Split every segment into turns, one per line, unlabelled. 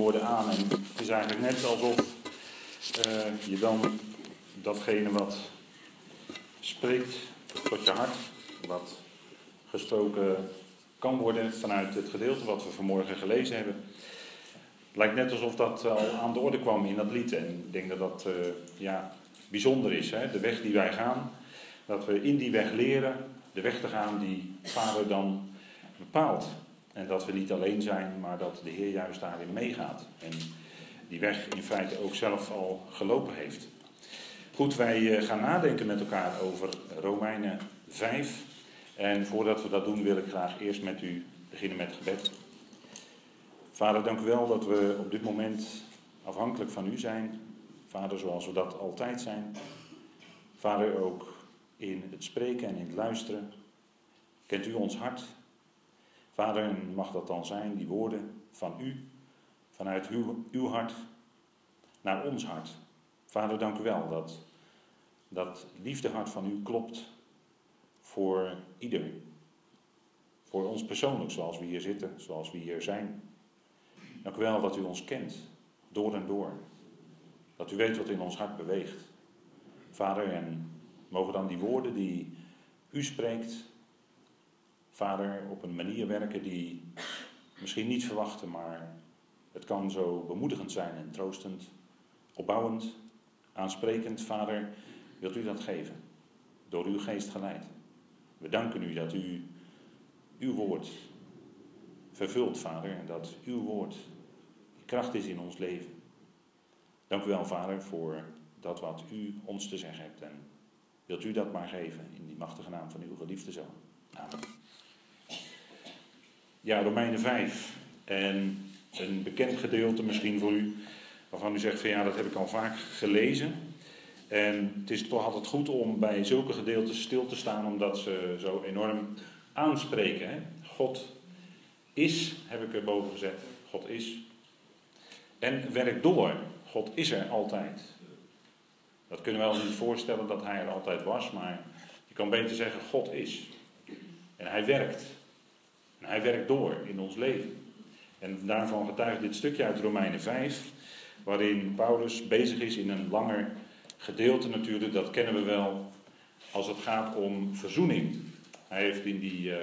woorden aan. En het is eigenlijk net alsof uh, je dan datgene wat spreekt tot je hart, wat gesproken kan worden vanuit het gedeelte wat we vanmorgen gelezen hebben. Het lijkt net alsof dat al aan de orde kwam in dat lied. En ik denk dat dat uh, ja, bijzonder is. Hè? De weg die wij gaan, dat we in die weg leren de weg te gaan die Vader dan bepaalt. En dat we niet alleen zijn, maar dat de Heer juist daarin meegaat. En die weg in feite ook zelf al gelopen heeft. Goed, wij eh, gaan nadenken met elkaar over Romeinen 5. En voordat we dat doen, wil ik graag eerst met u beginnen met gebed. Vader, dank u wel dat we op dit moment afhankelijk van u zijn. Vader, zoals we dat altijd zijn. Vader, ook in het spreken en in het luisteren. Kent u ons hart? Vader, en mag dat dan zijn, die woorden van u, vanuit uw, uw hart naar ons hart. Vader, dank u wel dat dat liefdehart van u klopt voor ieder. Voor ons persoonlijk, zoals we hier zitten, zoals we hier zijn. Dank u wel dat u ons kent, door en door. Dat u weet wat in ons hart beweegt. Vader, en mogen dan die woorden die u spreekt, Vader, op een manier werken die misschien niet verwachten, maar het kan zo bemoedigend zijn en troostend, opbouwend, aansprekend. Vader, wilt u dat geven? Door uw geest geleid. We danken u dat u uw woord vervult, Vader, en dat uw woord kracht is in ons leven. Dank u wel, Vader, voor dat wat u ons te zeggen hebt. En wilt u dat maar geven in die machtige naam van uw geliefde zoon. Amen. Ja, Romeinen 5. En een bekend gedeelte misschien voor u, waarvan u zegt van ja, dat heb ik al vaak gelezen. En het is toch altijd goed om bij zulke gedeeltes stil te staan, omdat ze zo enorm aanspreken. Hè? God is, heb ik er boven gezet. God is. En werkt door. God is er altijd. Dat kunnen we wel niet voorstellen dat hij er altijd was, maar je kan beter zeggen: God is. En hij werkt. Hij werkt door in ons leven. En daarvan getuigt dit stukje uit Romeinen 5, waarin Paulus bezig is in een langer gedeelte natuurlijk, dat kennen we wel, als het gaat om verzoening. Hij heeft in, die, uh,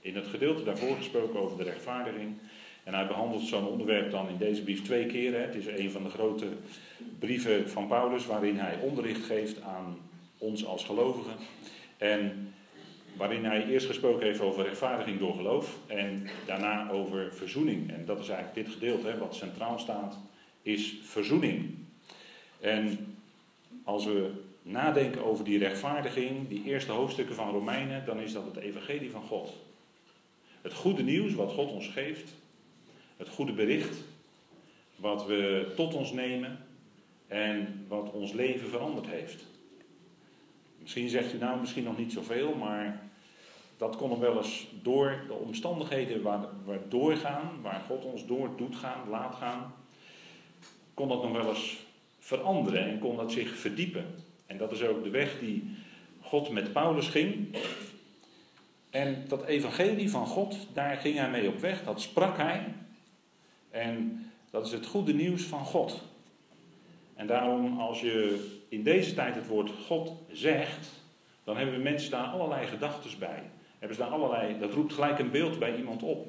in het gedeelte daarvoor gesproken over de rechtvaardiging. En hij behandelt zo'n onderwerp dan in deze brief twee keer. Hè. Het is een van de grote brieven van Paulus waarin hij onderricht geeft aan ons als gelovigen. En waarin hij eerst gesproken heeft over rechtvaardiging door geloof en daarna over verzoening. En dat is eigenlijk dit gedeelte, hè, wat centraal staat, is verzoening. En als we nadenken over die rechtvaardiging, die eerste hoofdstukken van Romeinen, dan is dat het evangelie van God. Het goede nieuws wat God ons geeft, het goede bericht wat we tot ons nemen en wat ons leven veranderd heeft. Misschien zegt u nou misschien nog niet zoveel, maar dat kon hem wel eens door de omstandigheden waar, waar doorgaan, waar God ons door doet gaan, laat gaan, kon dat nog wel eens veranderen en kon dat zich verdiepen. En dat is ook de weg die God met Paulus ging. En dat evangelie van God, daar ging hij mee op weg, dat sprak hij. En dat is het goede nieuws van God. En daarom, als je in deze tijd het woord God zegt, dan hebben mensen daar allerlei gedachten bij. Hebben ze daar allerlei, dat roept gelijk een beeld bij iemand op.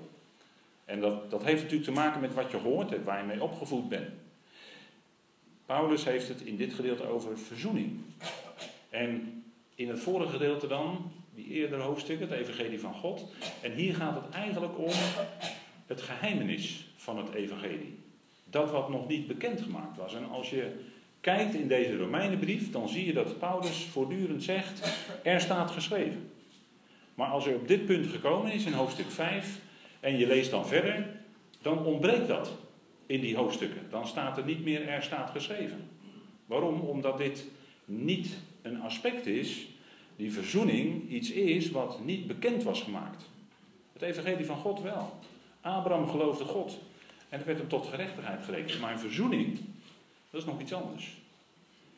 En dat, dat heeft natuurlijk te maken met wat je hoort en waar je mee opgevoed bent. Paulus heeft het in dit gedeelte over verzoening. En in het vorige gedeelte dan, die eerdere hoofdstuk, het Evangelie van God. En hier gaat het eigenlijk om het geheimenis van het Evangelie. Dat wat nog niet bekendgemaakt was. En als je kijkt in deze Romeinenbrief, dan zie je dat Paulus voortdurend zegt: er staat geschreven. Maar als er op dit punt gekomen is in hoofdstuk 5 en je leest dan verder, dan ontbreekt dat in die hoofdstukken. Dan staat er niet meer er staat geschreven. Waarom? Omdat dit niet een aspect is, die verzoening iets is wat niet bekend was gemaakt. Het evangelie van God wel. Abraham geloofde God en er werd hem tot gerechtigheid gerekend. Maar een verzoening, dat is nog iets anders.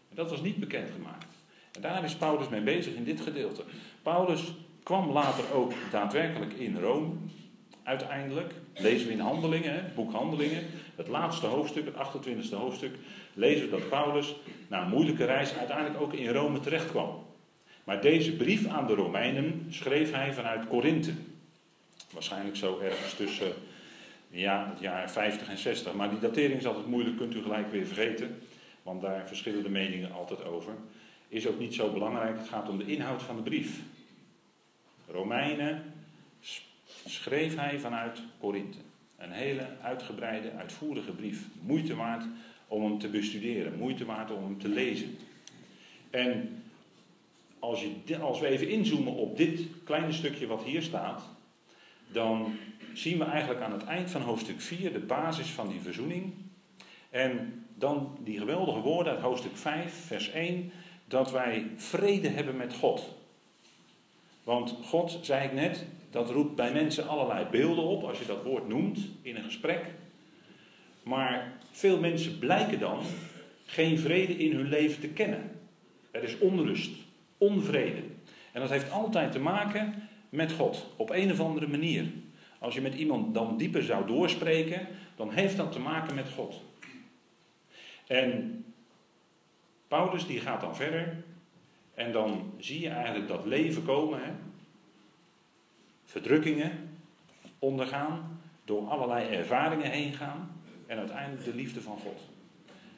En dat was niet bekendgemaakt. En daar is Paulus mee bezig in dit gedeelte. Paulus kwam later ook daadwerkelijk in Rome. Uiteindelijk, lezen we in Handelingen, het boek Handelingen, het laatste hoofdstuk, het 28e hoofdstuk, lezen we dat Paulus na een moeilijke reis uiteindelijk ook in Rome terecht kwam. Maar deze brief aan de Romeinen schreef hij vanuit Korinthe. Waarschijnlijk zo ergens tussen ja, het jaar 50 en 60. Maar die datering is altijd moeilijk, kunt u gelijk weer vergeten. Want daar verschillen de meningen altijd over. Is ook niet zo belangrijk, het gaat om de inhoud van de brief. Romeinen schreef hij vanuit Korinthe. Een hele uitgebreide, uitvoerige brief. Moeite waard om hem te bestuderen, moeite waard om hem te lezen. En als, je, als we even inzoomen op dit kleine stukje wat hier staat, dan zien we eigenlijk aan het eind van hoofdstuk 4 de basis van die verzoening. En dan die geweldige woorden uit hoofdstuk 5, vers 1, dat wij vrede hebben met God. Want God, zei ik net, dat roept bij mensen allerlei beelden op als je dat woord noemt in een gesprek. Maar veel mensen blijken dan geen vrede in hun leven te kennen. Er is onrust, onvrede. En dat heeft altijd te maken met God, op een of andere manier. Als je met iemand dan dieper zou doorspreken, dan heeft dat te maken met God. En Paulus die gaat dan verder en dan zie je eigenlijk dat leven komen. Hè? Verdrukkingen ondergaan, door allerlei ervaringen heen gaan en uiteindelijk de liefde van God.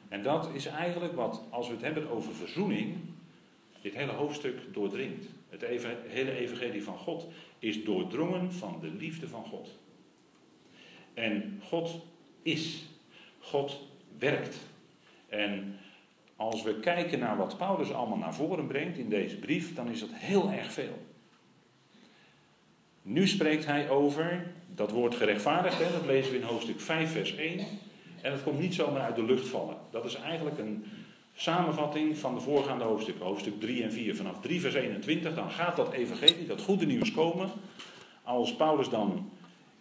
En dat is eigenlijk wat, als we het hebben over verzoening, dit hele hoofdstuk doordringt. Het hele evangelie van God is doordrongen van de liefde van God. En God is. God werkt. En als we kijken naar wat Paulus allemaal naar voren brengt in deze brief, dan is dat heel erg veel. Nu spreekt hij over dat woord gerechtvaardigd, hè, dat lezen we in hoofdstuk 5, vers 1. En dat komt niet zomaar uit de lucht vallen. Dat is eigenlijk een samenvatting van de voorgaande hoofdstukken, hoofdstuk 3 en 4. Vanaf 3, vers 21, dan gaat dat evangelie, dat goede nieuws komen. Als Paulus dan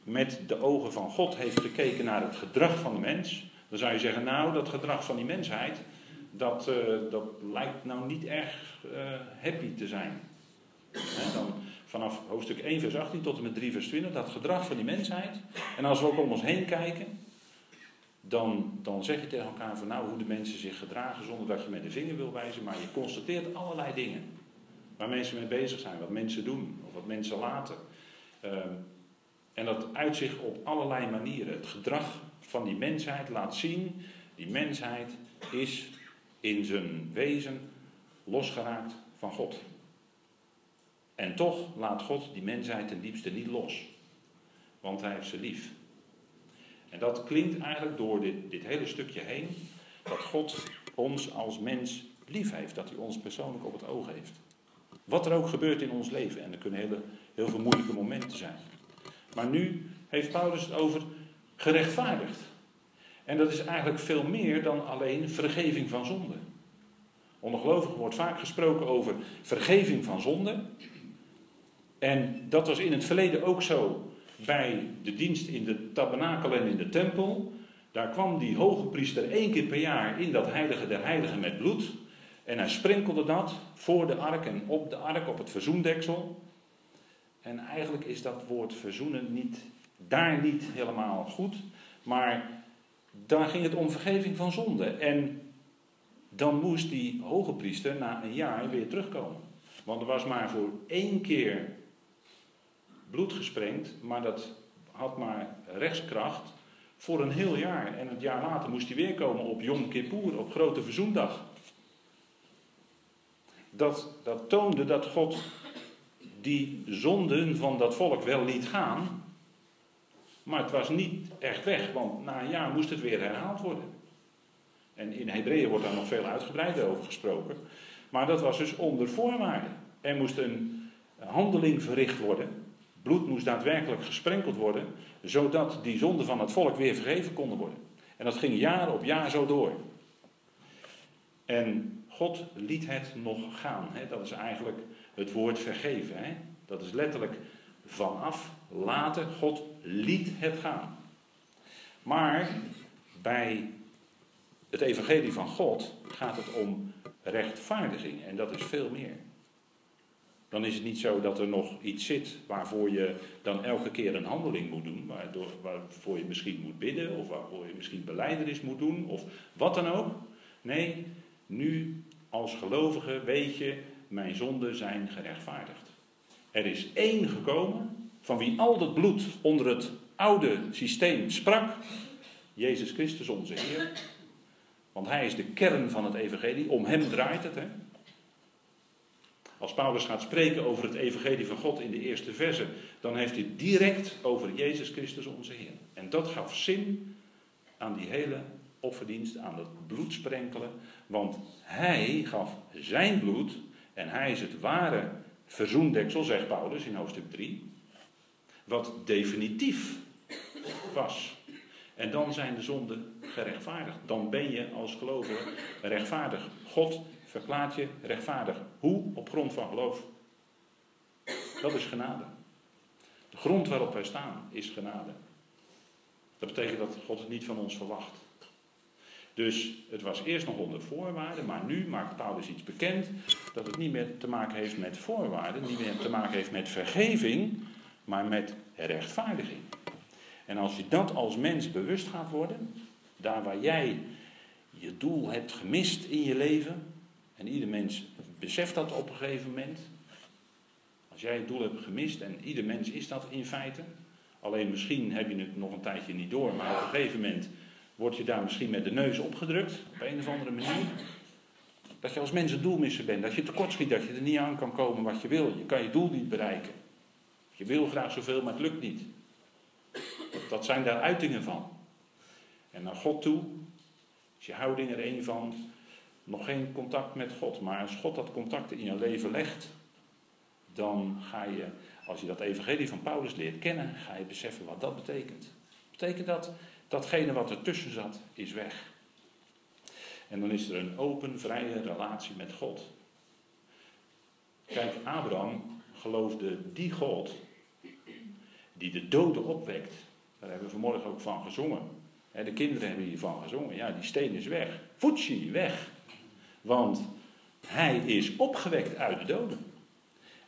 met de ogen van God heeft gekeken naar het gedrag van de mens, dan zou je zeggen, nou, dat gedrag van die mensheid, dat, uh, dat lijkt nou niet erg uh, happy te zijn. Dan vanaf hoofdstuk 1, vers 18 tot en met 3, vers 20, dat gedrag van die mensheid. En als we ook om ons heen kijken, dan, dan zeg je tegen elkaar van nou hoe de mensen zich gedragen zonder dat je met de vinger wil wijzen, maar je constateert allerlei dingen waar mensen mee bezig zijn, wat mensen doen of wat mensen laten. Ehm, en dat uitzicht op allerlei manieren. Het gedrag van die mensheid laat zien, die mensheid is in zijn wezen losgeraakt van God. En toch laat God die mensheid ten diepste niet los, want hij heeft ze lief. En dat klinkt eigenlijk door dit, dit hele stukje heen, dat God ons als mens lief heeft, dat hij ons persoonlijk op het oog heeft. Wat er ook gebeurt in ons leven, en er kunnen hele, heel veel moeilijke momenten zijn. Maar nu heeft Paulus het over gerechtvaardigd. En dat is eigenlijk veel meer dan alleen vergeving van zonde. Onder gelovigen wordt vaak gesproken over vergeving van zonde. En dat was in het verleden ook zo bij de dienst in de tabernakel en in de tempel. Daar kwam die hoge priester één keer per jaar in dat heilige der heiligen met bloed. En hij sprenkelde dat voor de ark en op de ark, op het verzoendeksel. En eigenlijk is dat woord verzoenen niet, daar niet helemaal goed. Maar daar ging het om vergeving van zonde. En dan moest die hoge priester na een jaar weer terugkomen. Want er was maar voor één keer bloed gesprengd, maar dat had maar rechtskracht voor een heel jaar. En het jaar later moest hij weer komen op Yom Kippur, op Grote Verzoendag. Dat, dat toonde dat God die zonden van dat volk wel liet gaan, maar het was niet echt weg, want na een jaar moest het weer herhaald worden. En in Hebreeën wordt daar nog veel uitgebreider over gesproken. Maar dat was dus onder voorwaarden. Er moest een handeling verricht worden Bloed moest daadwerkelijk gesprenkeld worden, zodat die zonden van het volk weer vergeven konden worden. En dat ging jaar op jaar zo door. En God liet het nog gaan. Hè? Dat is eigenlijk het woord vergeven. Hè? Dat is letterlijk vanaf later. God liet het gaan. Maar bij het evangelie van God gaat het om rechtvaardiging. En dat is veel meer. Dan is het niet zo dat er nog iets zit waarvoor je dan elke keer een handeling moet doen, waardoor, waarvoor je misschien moet bidden of waarvoor je misschien beleidenis moet doen of wat dan ook. Nee, nu als gelovige weet je, mijn zonden zijn gerechtvaardigd. Er is één gekomen van wie al dat bloed onder het oude systeem sprak, Jezus Christus onze Heer. Want Hij is de kern van het evangelie, om Hem draait het. Hè? Als Paulus gaat spreken over het evangelie van God in de eerste verse, dan heeft hij direct over Jezus Christus onze Heer. En dat gaf zin aan die hele offerdienst, aan het bloed sprenkelen, want hij gaf zijn bloed en hij is het ware verzoendeksel, zegt Paulus in hoofdstuk 3, wat definitief was. En dan zijn de zonden gerechtvaardigd. Dan ben je als gelovige rechtvaardig. God verklaart je rechtvaardig. Hoe? Op grond van geloof. Dat is genade. De grond waarop wij staan is genade. Dat betekent dat God het niet van ons verwacht. Dus het was eerst nog onder voorwaarden, maar nu maakt Paulus iets bekend dat het niet meer te maken heeft met voorwaarden, niet meer te maken heeft met vergeving, maar met rechtvaardiging. En als je dat als mens bewust gaat worden, daar waar jij je doel hebt gemist in je leven, en ieder mens beseft dat op een gegeven moment. Als jij het doel hebt gemist, en ieder mens is dat in feite, alleen misschien heb je het nog een tijdje niet door, maar op een gegeven moment word je daar misschien met de neus opgedrukt, op een of andere manier. Dat je als mens het doelmisser bent, dat je tekortschiet, dat je er niet aan kan komen wat je wil. Je kan je doel niet bereiken. Je wil graag zoveel, maar het lukt niet. Dat zijn daar uitingen van. En naar God toe is je houding er een van nog geen contact met God. Maar als God dat contact in je leven legt, dan ga je, als je dat evangelie van Paulus leert kennen, ga je beseffen wat dat betekent. Betekent dat datgene wat ertussen zat, is weg. En dan is er een open, vrije relatie met God. Kijk, Abraham geloofde die God die de doden opwekt. Daar hebben we vanmorgen ook van gezongen. De kinderen hebben hiervan gezongen. Ja, die steen is weg. Fuji, weg. Want hij is opgewekt uit de doden.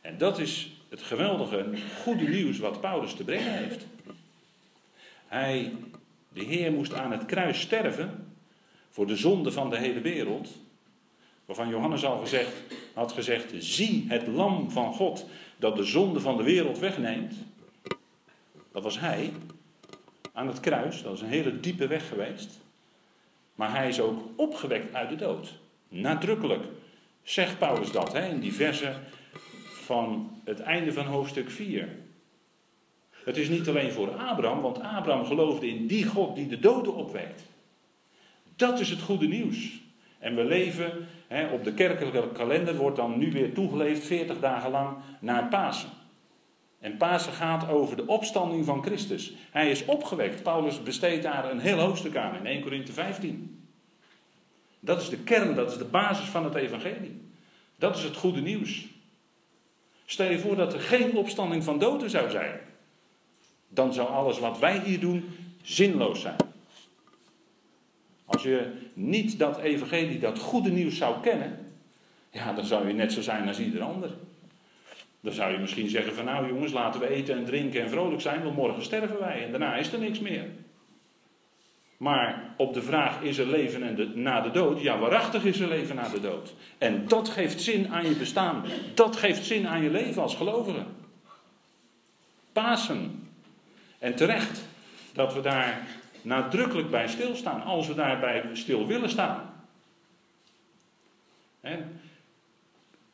En dat is het geweldige, goede nieuws wat Paulus te brengen heeft. Hij, de Heer, moest aan het kruis sterven voor de zonde van de hele wereld. Waarvan Johannes al gezegd, had gezegd: Zie het Lam van God dat de zonde van de wereld wegneemt. Dat was hij aan het kruis. Dat is een hele diepe weg geweest. Maar hij is ook opgewekt uit de dood. Nadrukkelijk zegt Paulus dat hè, in die verse van het einde van hoofdstuk 4. Het is niet alleen voor Abraham, want Abraham geloofde in die God die de doden opwekt. Dat is het goede nieuws. En we leven, hè, op de kerkelijke kalender wordt dan nu weer toegeleefd 40 dagen lang naar Pasen. En Pasen gaat over de opstanding van Christus. Hij is opgewekt. Paulus besteedt daar een heel hoofdstuk aan in 1 Korinthe 15. Dat is de kern, dat is de basis van het evangelie. Dat is het goede nieuws. Stel je voor dat er geen opstanding van doden zou zijn. Dan zou alles wat wij hier doen zinloos zijn. Als je niet dat evangelie, dat goede nieuws zou kennen, ja, dan zou je net zo zijn als ieder ander. Dan zou je misschien zeggen van nou jongens, laten we eten en drinken en vrolijk zijn, want morgen sterven wij en daarna is er niks meer. Maar op de vraag is er leven en na de dood? Ja, waarachtig is er leven na de dood. En dat geeft zin aan je bestaan. Dat geeft zin aan je leven als gelovige. Pasen. En terecht dat we daar nadrukkelijk bij stilstaan, als we daarbij stil willen staan.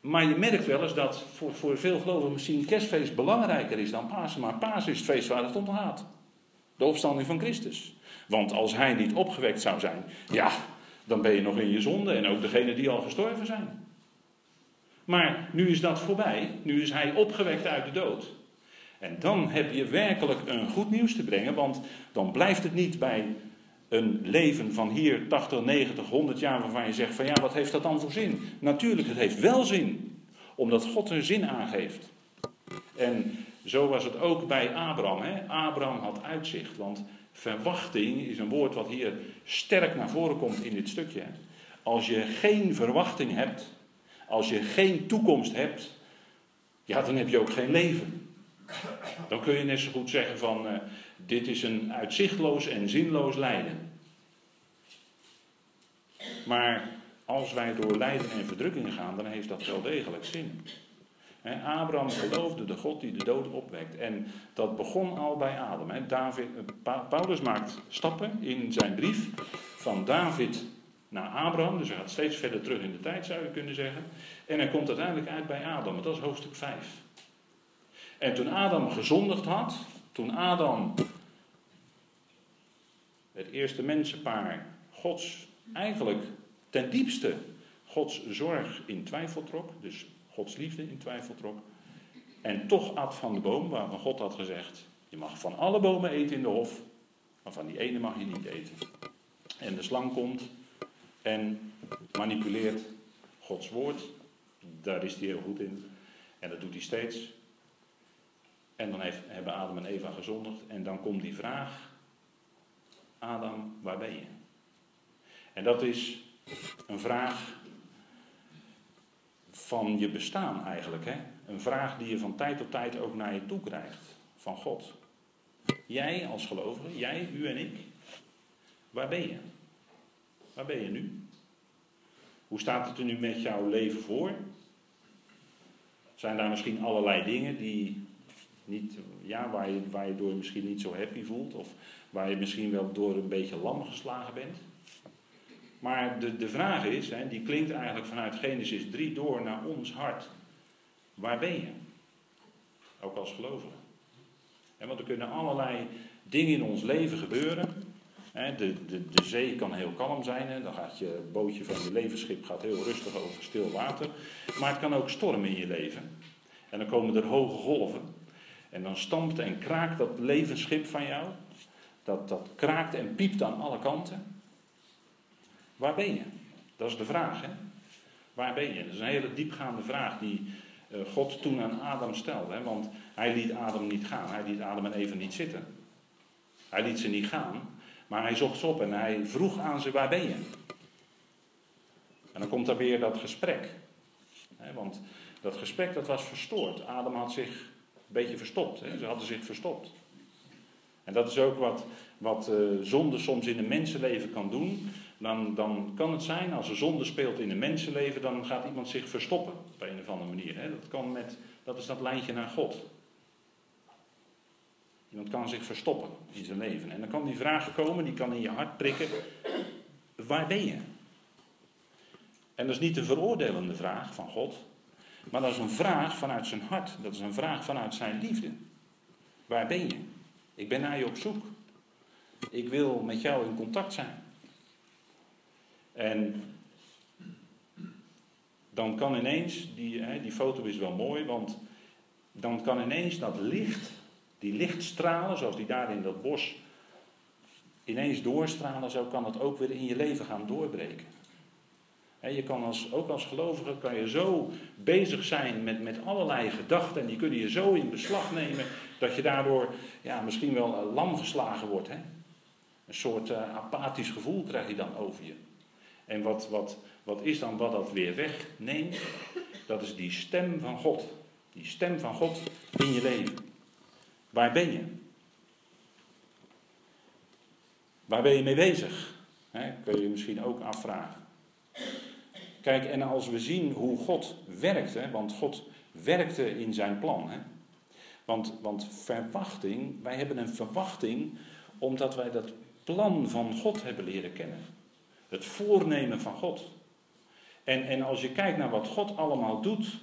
Maar je merkt wel eens dat voor, voor veel gelovigen misschien kerstfeest belangrijker is dan Pasen. Maar Pasen is het feest waar het om gaat. De opstanding van Christus. Want als hij niet opgewekt zou zijn, ja, dan ben je nog in je zonde en ook degene die al gestorven zijn. Maar nu is dat voorbij, nu is hij opgewekt uit de dood. En dan heb je werkelijk een goed nieuws te brengen, want dan blijft het niet bij een leven van hier 80, 90, 100 jaar waarvan je zegt van ja, wat heeft dat dan voor zin? Natuurlijk, het heeft wel zin, omdat God er zin aangeeft. En zo was het ook bij Abraham. Hè? Abraham had uitzicht, want Verwachting is een woord wat hier sterk naar voren komt in dit stukje. Als je geen verwachting hebt, als je geen toekomst hebt, ja, dan heb je ook geen leven. Dan kun je net zo goed zeggen van, uh, dit is een uitzichtloos en zinloos lijden. Maar als wij door lijden en verdrukking gaan, dan heeft dat wel degelijk zin. Abraham geloofde de God die de doden opwekt. En dat begon al bij Adam. David, eh, Paulus maakt stappen in zijn brief van David naar Abraham. Dus hij gaat steeds verder terug in de tijd, zou je kunnen zeggen. En hij komt uiteindelijk uit bij Adam. Dat is hoofdstuk 5. En toen Adam gezondigd had, toen Adam het eerste mensenpaar Gods eigenlijk ten diepste Gods zorg in twijfel trok, dus Gods liefde in twijfel trok, en toch at van de boom waarvan God had gezegd: Je mag van alle bomen eten in de hof, maar van die ene mag je niet eten. En de slang komt en manipuleert Gods woord, daar is hij heel goed in, en dat doet hij steeds. En dan heeft, hebben Adam en Eva gezondigd, en dan komt die vraag: Adam, waar ben je? En dat is een vraag van je bestaan eigenlijk. Hè? Een vraag die je van tijd tot tijd ook naar je toe krijgt. Van God. Jij als gelovige, jij, u en ik. Waar ben je? Waar ben je nu? Hoe staat het er nu met jouw leven voor? Zijn daar misschien allerlei dingen die niet, ja, waar, je, waar je door misschien niet zo happy voelt? Of waar je misschien wel door een beetje lam geslagen bent? Maar de, de vraag is, hè, die klinkt eigenlijk vanuit Genesis 3 door naar ons hart. Waar ben je? Ook als gelovige. want er kunnen allerlei dingen in ons leven gebeuren. De, de, de zee kan heel kalm zijn. Dan gaat je bootje van je levensschip gaat heel rustig over stil water. Maar het kan ook stormen in je leven. En dan komen er hoge golven. En dan stampt en kraakt dat levensschip van jou. Dat, dat kraakt en piept aan alle kanten. Waar ben je? Dat is de vraag. Hè? Waar ben je? Dat is een hele diepgaande vraag die eh, God toen aan Adam stelde. Hè? Want hij liet Adam niet gaan. Hij liet Adam en Eva niet zitten. Hij liet ze niet gaan. Maar hij zocht ze op en hij vroeg aan ze: Waar ben je? En dan komt er weer dat gesprek. Hè? Want dat gesprek dat was verstoord. Adam had zich een beetje verstopt. Hè? Ze hadden zich verstopt. En dat is ook wat, wat uh, zonde soms in een mensenleven kan doen dan, dan kan het zijn, als er zonde speelt in een mensenleven, dan gaat iemand zich verstoppen op een of andere manier. Hè? Dat, kan met, dat is dat lijntje naar God. Iemand kan zich verstoppen in zijn leven. En dan kan die vraag komen, die kan in je hart prikken. Waar ben je? En dat is niet een veroordelende vraag van God, maar dat is een vraag vanuit zijn hart. Dat is een vraag vanuit zijn liefde. Waar ben je? Ik ben naar je op zoek. Ik wil met jou in contact zijn. En dan kan ineens, die, hè, die foto is wel mooi, want dan kan ineens dat licht, die lichtstralen, zoals die daar in dat bos ineens doorstralen, zo kan het ook weer in je leven gaan doorbreken. je kan als, ook als gelovige kan je zo bezig zijn met, met allerlei gedachten en die kunnen je zo in beslag nemen dat je daardoor ja, misschien wel uh, lam geslagen wordt. Hè? Een soort uh, apathisch gevoel krijg je dan over je. En wat, wat, wat is dan wat dat weer wegneemt? Dat is die stem van God. Die stem van God in je leven. Waar ben je? Waar ben je mee bezig? He, kun je je misschien ook afvragen. Kijk, en als we zien hoe God werkt, hè, want God werkte in zijn plan. Want, want verwachting, wij hebben een verwachting omdat wij dat plan van God hebben leren kennen. Het voornemen van God. En, en als je kijkt naar wat God allemaal doet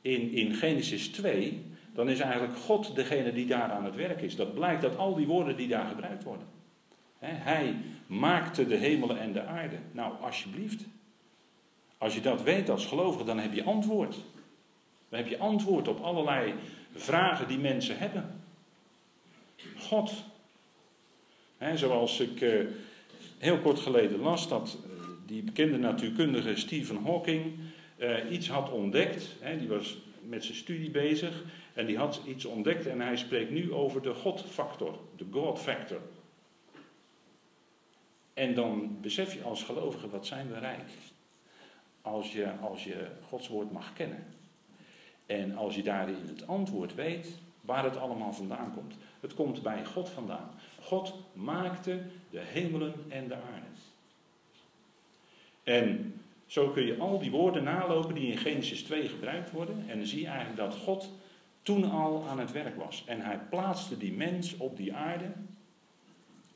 in, in Genesis 2, dan is eigenlijk God degene die daar aan het werk is. Dat blijkt uit al die woorden die daar gebruikt worden. hij maakte de hemelen en de aarde. Nou, alsjeblieft. Als je dat weet als gelovige, dan heb je antwoord. Dan heb je antwoord op allerlei vragen die mensen hebben. God. zoals ik eh, heel kort geleden las dat eh, die bekende natuurkundige Stephen Hawking uh, iets had ontdekt. Die was met zijn studie bezig en die had iets ontdekt en hij spreekt nu over de God-factor, de God-factor. En dan besef je als gelovige, wat zijn we rijk. Als je, als je Gods woord mag kennen. En als je daarin het antwoord weet waar het allemaal vandaan komt. Het komt bij God vandaan. God maakte de hemelen en de aarde. En zo kun je al die woorden nalopen die in Genesis 2 gebruikt worden. En dan zie je eigenlijk dat God toen al aan het werk was. En hij plaatste die mens op die aarde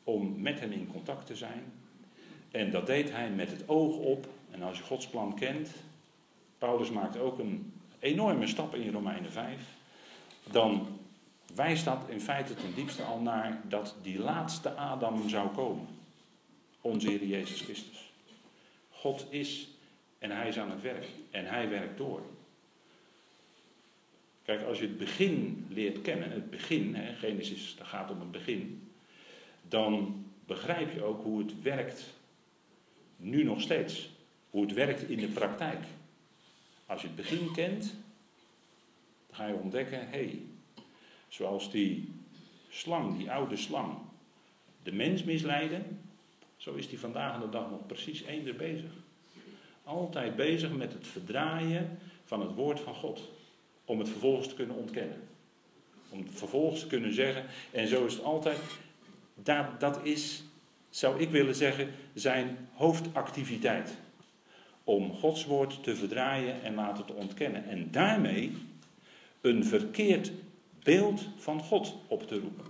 om met hem in contact te zijn. En dat deed hij met het oog op. En als je Gods plan kent, Paulus maakt ook een enorme stap in Romeinen 5, dan wijst dat in feite ten diepste al naar dat die laatste Adam zou komen. Onze Heer Jezus Christus. God is en hij is aan het werk en hij werkt door. Kijk, als je het begin leert kennen, het begin, hè, Genesis, dat gaat om het begin, dan begrijp je ook hoe het werkt nu nog steeds. Hoe het werkt in de praktijk. Als je het begin kent, dan ga je ontdekken, hé, hey, zoals die slang, die oude slang, de mens misleiden, zo is die vandaag de dag nog precies eender bezig. Altijd bezig met het verdraaien van het woord van God. Om het vervolgens te kunnen ontkennen. Om het vervolgens te kunnen zeggen. En zo is het altijd. Dat, dat is, zou ik willen zeggen, zijn hoofdactiviteit. Om Gods woord te verdraaien en laten te ontkennen. En daarmee een verkeerd beeld van God op te roepen.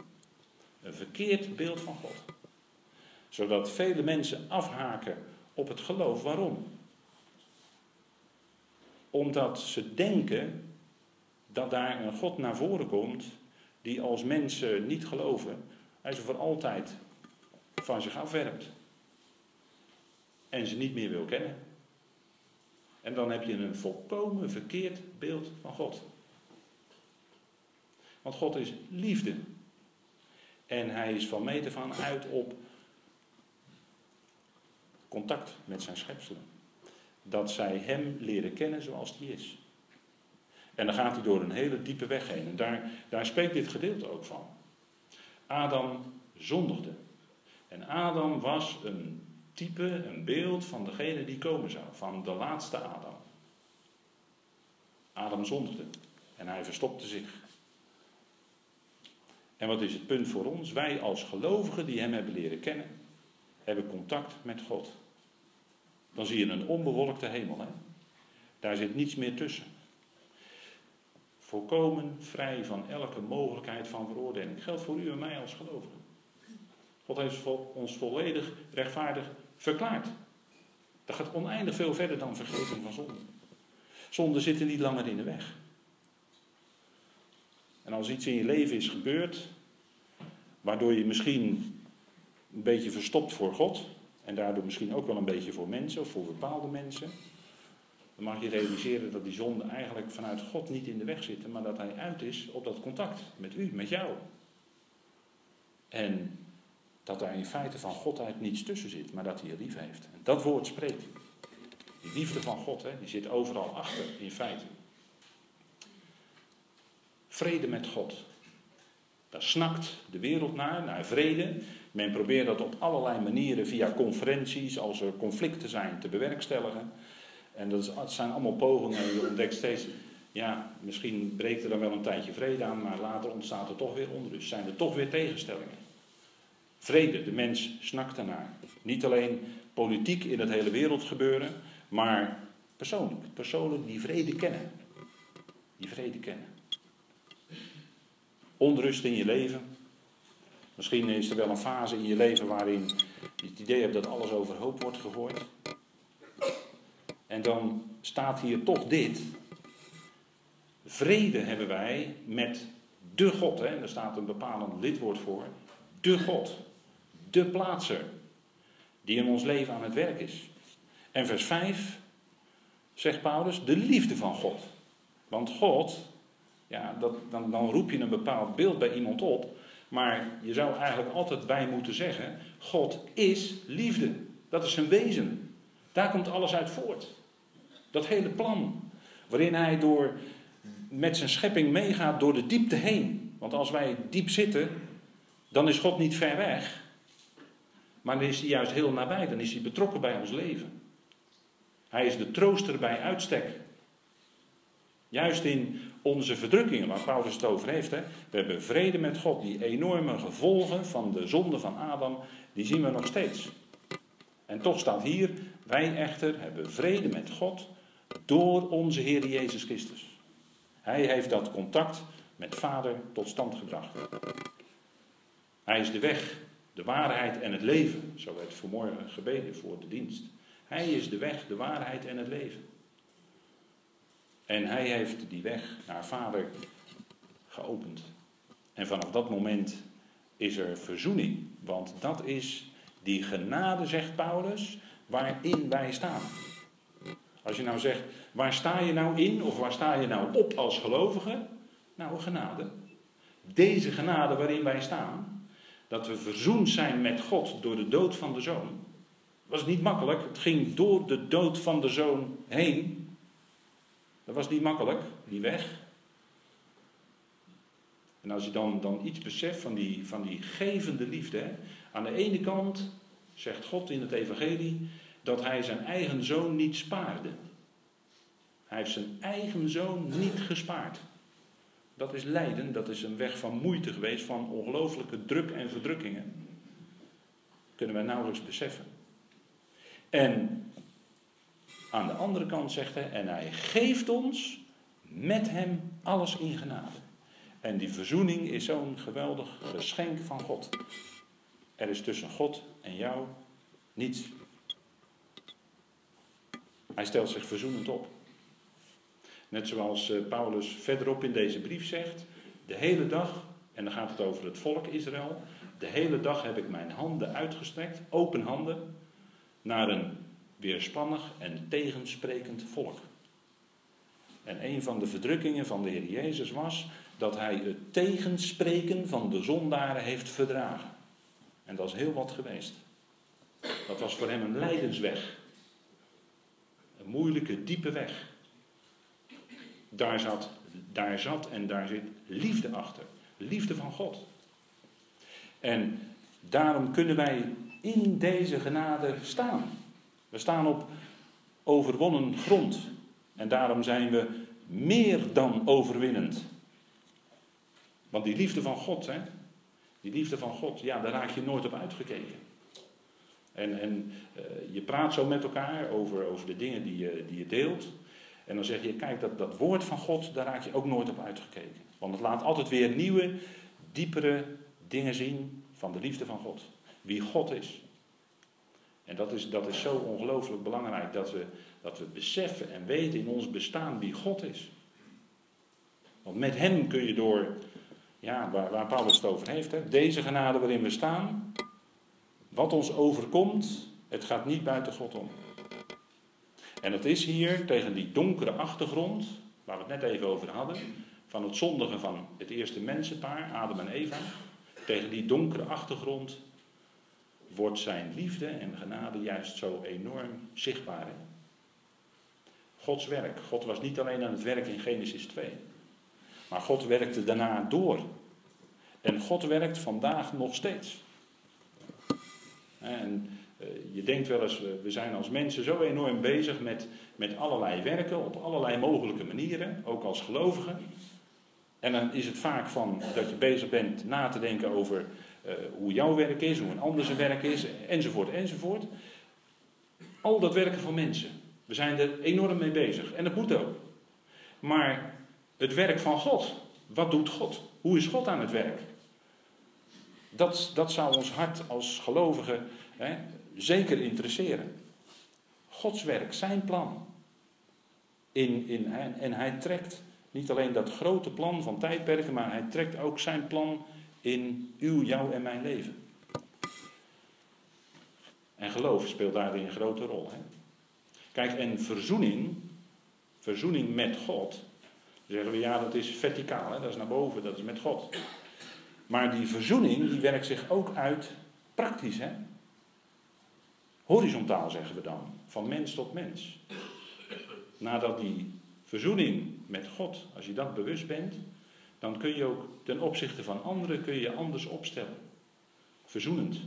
Een verkeerd beeld van God. Zodat vele mensen afhaken op het geloof. Waarom? Omdat ze denken dat daar een God naar voren komt die als mensen niet geloven, hij ze voor altijd van zich afwerpt. En ze niet meer wil kennen. En dan heb je een volkomen verkeerd beeld van God. Want God is liefde. En hij is van meter van uit op contact met zijn schepselen. Dat zij hem leren kennen zoals hij is. En dan gaat hij door een hele diepe weg heen. En daar, daar spreekt dit gedeelte ook van. Adam zondigde. En Adam was een type, een beeld van degene die komen zou. Van de laatste Adam. Adam zondigde. En hij verstopte zich. En wat is het punt voor ons? Wij als gelovigen die hem hebben leren kennen, hebben contact met God. Dan zie je een onbewolkte hemel. Hè? Daar zit niets meer tussen. Volkomen vrij van elke mogelijkheid van veroordeling. Geldt voor u en mij als gelovigen. God heeft ons volledig rechtvaardig verklaard. Dat gaat oneindig veel verder dan vergeving van zonde. Zonde zit er niet langer in de weg. En als iets in je leven is gebeurd, waardoor je misschien een beetje verstopt voor God, en daardoor misschien ook wel een beetje voor mensen of voor bepaalde mensen, dan mag je realiseren dat die zonde eigenlijk vanuit God niet in de weg zit, maar dat hij uit is op dat contact met u, met jou. En dat daar in feite van Godheid niets tussen zit, maar dat hij je lief heeft. En dat woord spreekt. Die liefde van God, hè, die zit overal achter, in feite. Vrede met God. Daar snakt de wereld naar, naar vrede. Men probeert dat op allerlei manieren via conferenties, als er conflicten zijn, te bewerkstelligen. En dat zijn allemaal pogingen en je ontdekt steeds, ja, misschien breekt er dan wel een tijdje vrede aan, maar later ontstaat er toch weer onrust. Zijn er toch weer tegenstellingen. Vrede, de mens snakt ernaar. Niet alleen politiek in het hele wereld gebeuren, maar persoonlijk. Personen die vrede kennen. Die vrede kennen. Onrust in je leven. Misschien is er wel een fase in je leven waarin je het idee hebt dat alles overhoop wordt gegooid. En dan staat hier toch dit. Vrede hebben wij met de God. Hè? Daar staat een bepalend lidwoord voor. De God. De plaatser. Die in ons leven aan het werk is. En vers 5 zegt Paulus, de liefde van God. Want God, ja, dat, dan, dan roep je een bepaald beeld bij iemand op. Maar je zou eigenlijk altijd bij moeten zeggen: God is liefde. Dat is zijn wezen. Daar komt alles uit voort. Dat hele plan. Waarin hij door, met zijn schepping meegaat door de diepte heen. Want als wij diep zitten, dan is God niet ver weg. Maar dan is hij juist heel nabij. Dan is hij betrokken bij ons leven. Hij is de trooster bij uitstek. Juist in onze verdrukkingen, waar Paulus het over heeft. Hè. We hebben vrede met God. Die enorme gevolgen van de zonde van Adam, die zien we nog steeds. En toch staat hier, wij echter hebben vrede met God door onze Heer Jezus Christus. Hij heeft dat contact met Vader tot stand gebracht. Hij is de weg, de waarheid en het leven. Zo werd vanmorgen gebeden voor de dienst. Hij is de weg, de waarheid en het leven. En hij heeft die weg naar Vader geopend. En vanaf dat moment is er verzoening. Want dat is die genade, zegt Paulus, waarin wij staan. Als je nou zegt, waar sta je nou in of waar sta je nou op als gelovige? Nou, genade. Deze genade waarin wij staan, dat we verzoend zijn met God door de dood van de zoon, was niet makkelijk. Het ging door de dood van de zoon heen. Dat was niet makkelijk, die weg. En als je dan, dan iets beseft van die, van die gevende liefde. Hè? Aan de ene kant zegt God in het Evangelie dat hij zijn eigen zoon niet spaarde. Hij heeft zijn eigen zoon niet gespaard. Dat is lijden, dat is een weg van moeite geweest, van ongelooflijke druk en verdrukkingen. Kunnen wij nauwelijks beseffen. En aan de andere kant zegt hij, en hij geeft ons met hem alles in genade. En die verzoening is zo'n geweldig geschenk van God. Er is tussen God en jou niets. Hij stelt zich verzoenend op. Net zoals eh, Paulus verderop in deze brief zegt, de hele dag, en dan gaat het over het volk Israël, de hele dag heb ik mijn handen uitgestrekt, open handen, naar een weerspannig en tegensprekend volk. En een van de verdrukkingen van de Heer Jezus was dat hij het tegenspreken van de zondaren heeft verdragen. En dat is heel wat geweest. Dat was voor hem een lijdensweg. Een moeilijke, diepe weg. Daar zat, daar zat en daar zit liefde achter. Liefde van God. En daarom kunnen wij in deze genade staan. We staan op overwonnen grond. En daarom zijn we meer dan overwinnend. Want die liefde van God, hè, die liefde van God, ja, daar raak je nooit op uitgekeken. En, en uh, je praat zo met elkaar over, over de dingen die je, die je deelt. En dan zeg je, kijk, dat, dat woord van God, daar raak je ook nooit op uitgekeken. Want het laat altijd weer nieuwe, diepere dingen zien van de liefde van God. Wie God is. En dat is, dat is zo ongelooflijk belangrijk dat we, dat we beseffen en weten in ons bestaan wie God is. Want met Hem kun je door, ja, waar, Paulus het over heeft, hè, deze genade waarin we staan, wat ons overkomt, het gaat niet buiten God om. En het is hier tegen die donkere achtergrond, waar we het net even over hadden, van het zondigen van het eerste mensenpaar, Adam en Eva, tegen die donkere achtergrond wordt zijn liefde en genade juist zo enorm zichtbaar. Gods werk. God was niet alleen aan het werk in Genesis 2. Maar God werkte daarna door. En God werkt vandaag nog steeds. En eh, je denkt wel eens, we zijn als mensen zo enorm bezig met, met allerlei werken op allerlei mogelijke manieren, ook als gelovigen. En dan is het vaak van dat je bezig bent na te denken over hoe jouw werk is, hoe een ander zijn werk is, enzovoort, enzovoort. Al dat werken van mensen. We zijn er enorm mee bezig. En dat moet ook. Maar het werk van God, wat doet God? Hoe is God aan het werk? Dat, dat zou ons hart als gelovigen hè, zeker interesseren. Gods werk, zijn plan. In, in, en hij trekt niet alleen dat grote plan van tijdperken, maar hij trekt ook zijn plan in uw, jouw en mijn leven. En geloof speelt daarin een grote rol. Hè? Kijk, en verzoening, verzoening met God, zeggen we ja, dat is verticaal, hè? dat is naar boven, dat is met God. Maar die verzoening, die werkt zich ook uit praktisch. Hè? Horizontaal zeggen we dan, van mens tot mens. Nadat die verzoening met God, als je dat bewust bent, dan kun je ook ten opzichte van anderen kun je anders opstellen. Verzoenend.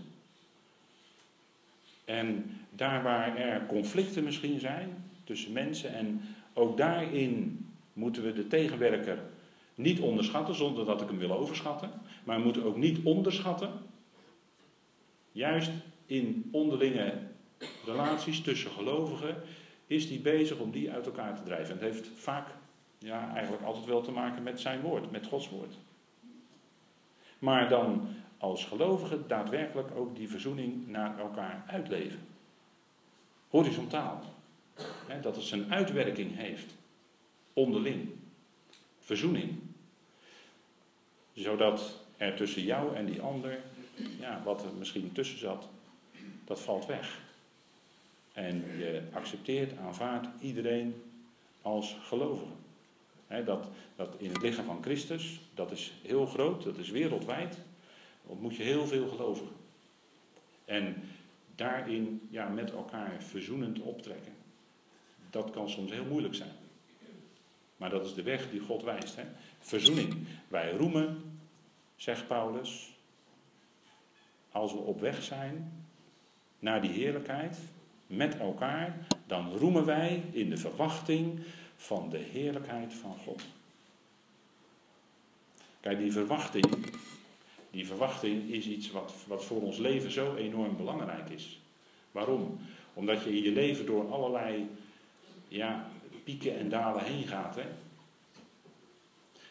En daar waar er conflicten misschien zijn tussen mensen en ook daarin moeten we de tegenwerker niet onderschatten zonder dat ik hem wil overschatten. Maar we moeten ook niet onderschatten. Juist in onderlinge relaties tussen gelovigen is die bezig om die uit elkaar te drijven. En het heeft vaak, ja, eigenlijk altijd wel te maken met zijn woord, met Gods woord. Maar dan als gelovigen daadwerkelijk ook die verzoening naar elkaar uitleven. Horizontaal. dat het zijn uitwerking heeft. Onderling. Verzoening. Zodat er tussen jou en die ander, ja, wat er misschien tussen zat, dat valt weg. En je accepteert, aanvaardt iedereen als gelovige. Dat, dat in het lichaam van Christus, dat is heel groot, dat is wereldwijd, ontmoet je heel veel gelovigen. En daarin ja, met elkaar verzoenend optrekken. Dat kan soms heel moeilijk zijn. Maar dat is de weg die God wijst. Verzoening. Wij roemen, zegt Paulus, als we op weg zijn naar die heerlijkheid met elkaar, dan roemen wij in de verwachting van de heerlijkheid van God. Kijk, die verwachting, die verwachting is iets wat, wat voor ons leven zo enorm belangrijk is. Waarom? Omdat je in je leven door allerlei ja, pieken en dalen heen gaat. Hè?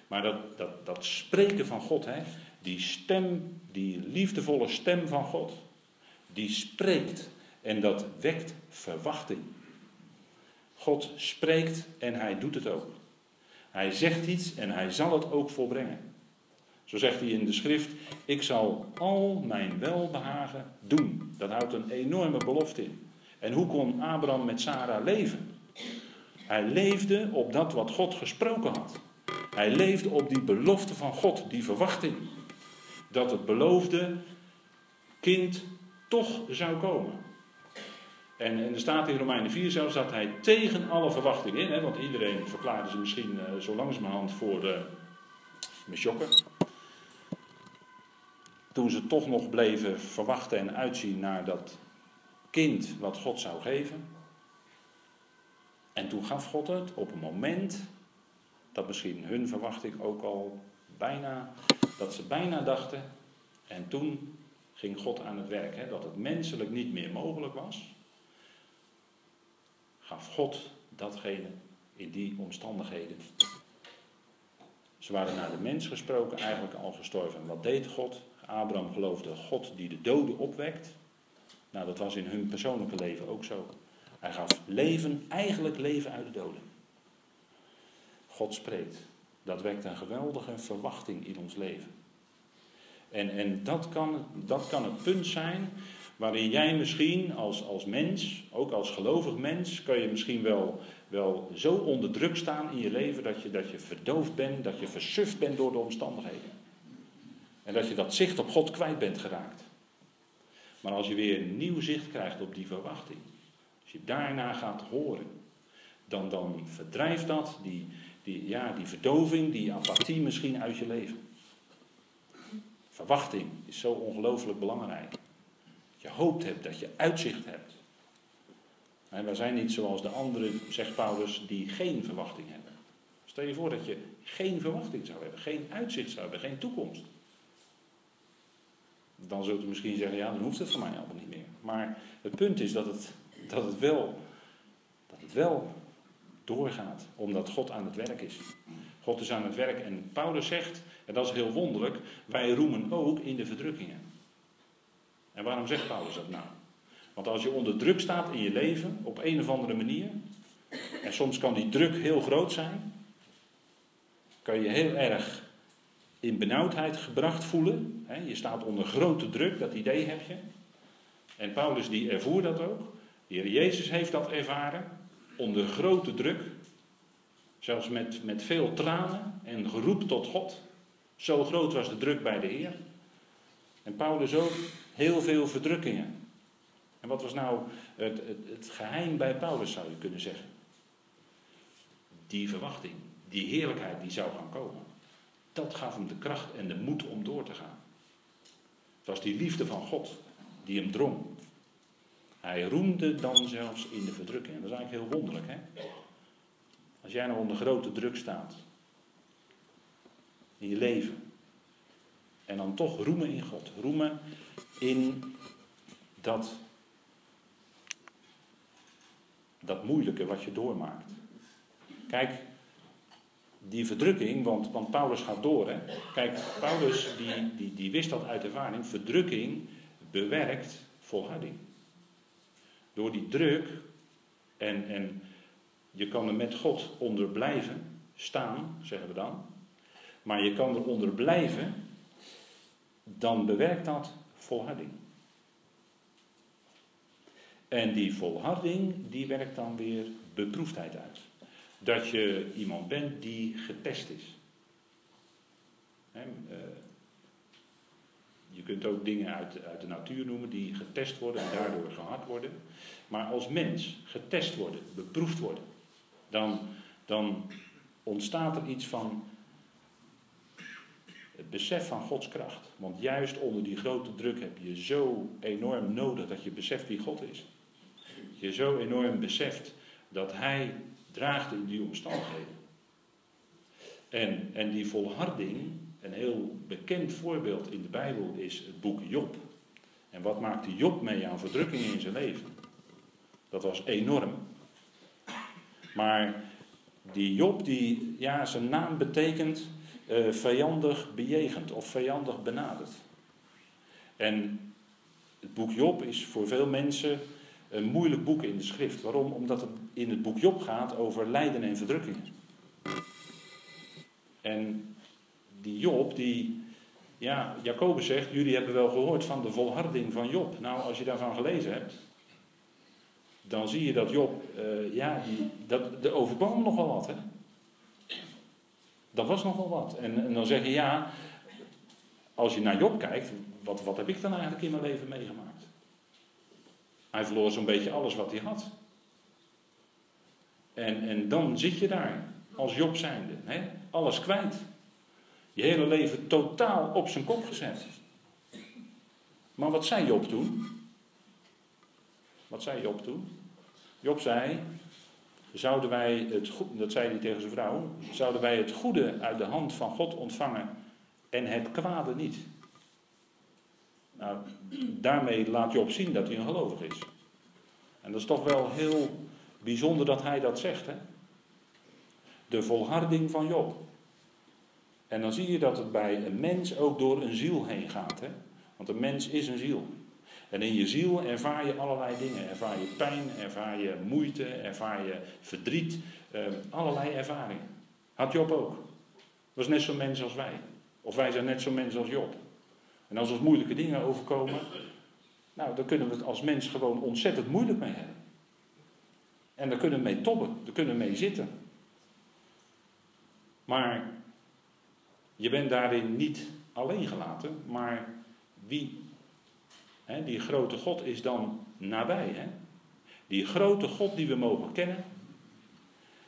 Maar dat, dat, dat spreken van God, hè? die stem, die liefdevolle stem van God, die spreekt en dat wekt verwachting. God spreekt en hij doet het ook. Hij zegt iets en hij zal het ook volbrengen. Zo zegt hij in de schrift: Ik zal al mijn welbehagen doen. Dat houdt een enorme belofte in. En hoe kon Abraham met Sarah leven? Hij leefde op dat wat God gesproken had. Hij leefde op die belofte van God, die verwachting. Dat het beloofde kind toch zou komen. En, en er staat in Romeinen 4 zelfs dat hij tegen alle verwachtingen in, hè, want iedereen verklaarde ze misschien uh, zo langzamerhand voor uh, Mesjokken. Toen ze toch nog bleven verwachten en uitzien naar dat kind wat God zou geven. En toen gaf God het op een moment dat misschien hun verwachting ook al bijna, dat ze bijna dachten. En toen ging God aan het werk, hè, dat het menselijk niet meer mogelijk was. Gaf God datgene in die omstandigheden. Ze waren naar de mens gesproken eigenlijk al gestorven. Wat deed God? Abraham geloofde God die de doden opwekt. Nou, dat was in hun persoonlijke leven ook zo. Hij gaf leven, eigenlijk leven uit de doden. God spreekt. Dat wekt een geweldige verwachting in ons leven. En, en dat, kan, dat kan het punt zijn waarin jij misschien als, als mens, ook als gelovig mens, kan je misschien wel, wel zo onder druk staan in je leven dat je, dat je verdoofd bent, dat je versuft bent door de omstandigheden. En dat je dat zicht op God kwijt bent geraakt. Maar als je weer nieuw zicht krijgt op die verwachting, als je daarna gaat horen, dan, dan verdrijft dat die, die, ja, die verdoving, die apathie misschien uit je leven. Verwachting is zo ongelooflijk belangrijk. Je hoopt hebt, dat je uitzicht hebt. En wij zijn niet zoals de anderen, zegt Paulus, die geen verwachting hebben. Stel je voor dat je geen verwachting zou hebben, geen uitzicht zou hebben, geen toekomst. Dan zult u misschien zeggen, ja, dan hoeft het voor mij allemaal niet meer. Maar het punt is dat het, dat het, wel, dat het wel doorgaat, omdat God aan het werk is. God is aan het werk en Paulus zegt, en dat is heel wonderlijk, wij roemen ook in de verdrukkingen. En waarom zegt Paulus dat nou? Want als je onder druk staat in je leven, op een of andere manier, en soms kan die druk heel groot zijn, kan je heel erg in benauwdheid gebracht voelen. Je staat onder grote druk, dat idee heb je. En Paulus die ervoer dat ook. De Heer Jezus heeft dat ervaren, onder grote druk. Zelfs met, met veel tranen en geroep tot God. Zo groot was de druk bij de Heer. En Paulus ook heel veel verdrukkingen. En wat was nou het, het, het geheim bij Paulus, zou je kunnen zeggen? Die verwachting, die heerlijkheid die zou gaan komen. Dat gaf hem de kracht en de moed om door te gaan. Het was die liefde van God die hem drong. Hij roemde dan zelfs in de verdrukking. En dat is eigenlijk heel wonderlijk. Hè? Als jij nou onder grote druk staat. In je leven. En dan toch roemen in God. Roemen in dat, dat moeilijke wat je doormaakt. Kijk, die verdrukking, want, Paulus gaat door. Hè? Kijk, Paulus die, die, die wist dat uit ervaring. Verdrukking bewerkt volharding. Door die druk, en, en je kan er met God onder blijven staan, zeggen we dan. Maar je kan eronder blijven, dan bewerkt dat volharding. En die volharding, die werkt dan weer beproefdheid uit dat je iemand bent die getest is. Eh, je kunt ook dingen uit, uit de natuur noemen die getest worden en daardoor gehard worden. Maar als mens getest worden, beproefd worden, dan, dan ontstaat er iets van het besef van Gods kracht. Want juist onder die grote druk heb je zo enorm nodig dat je beseft wie God is. Je zo enorm beseft dat Hij draagt in die omstandigheden. En, en die volharding, een heel bekend voorbeeld in de Bijbel is het boek Job. En wat maakte Job mee aan verdrukking in zijn leven? Dat was enorm. Maar die Job, die, ja, zijn naam betekent uh, vijandig bejegend of vijandig benaderd. En het boek Job is voor veel mensen een moeilijk boek in de schrift. Waarom? Omdat het in het boek Job gaat over lijden en verdrukkingen. En die Job, die, ja, Jacobus zegt, jullie hebben wel gehoord van de volharding van Job. Nou, als je daarvan gelezen hebt, dan zie je dat Job, uh, ja, die, dat, de overkwam nogal wat, hè. Dat was nogal wat. En, en dan zeg je, ja, als je naar Job kijkt, wat, wat heb ik dan eigenlijk in mijn leven meegemaakt? Hij verloor zo'n beetje alles wat hij had. En, en dan zit je daar, als Job zijnde, hè? alles kwijt. Je hele leven totaal op zijn kop gezet. Maar wat zei Job toen? Wat zei Job toen? Job zei, zouden wij het goede, dat zei hij tegen zijn vrouw, zouden wij het goede uit de hand van God ontvangen en het kwade niet? Nou, daarmee laat Job zien dat hij een gelovig is. En dat is toch wel heel bijzonder dat hij dat zegt. Hè? De volharding van Job. En dan zie je dat het bij een mens ook door een ziel heen gaat. Hè? Want een mens is een ziel. En in je ziel ervaar je allerlei dingen. Ervaar je pijn, ervaar je moeite, ervaar je verdriet. Eh, allerlei ervaringen. Had Job ook. Was net zo'n mens als wij. Of wij zijn net zo'n mens als Job. En als ons moeilijke dingen overkomen, nou, dan kunnen we het als mens gewoon ontzettend moeilijk mee hebben. En daar kunnen we mee tobben, daar kunnen we mee zitten. Maar je bent daarin niet alleen gelaten, maar wie, die grote God is dan nabij. Die grote God die we mogen kennen,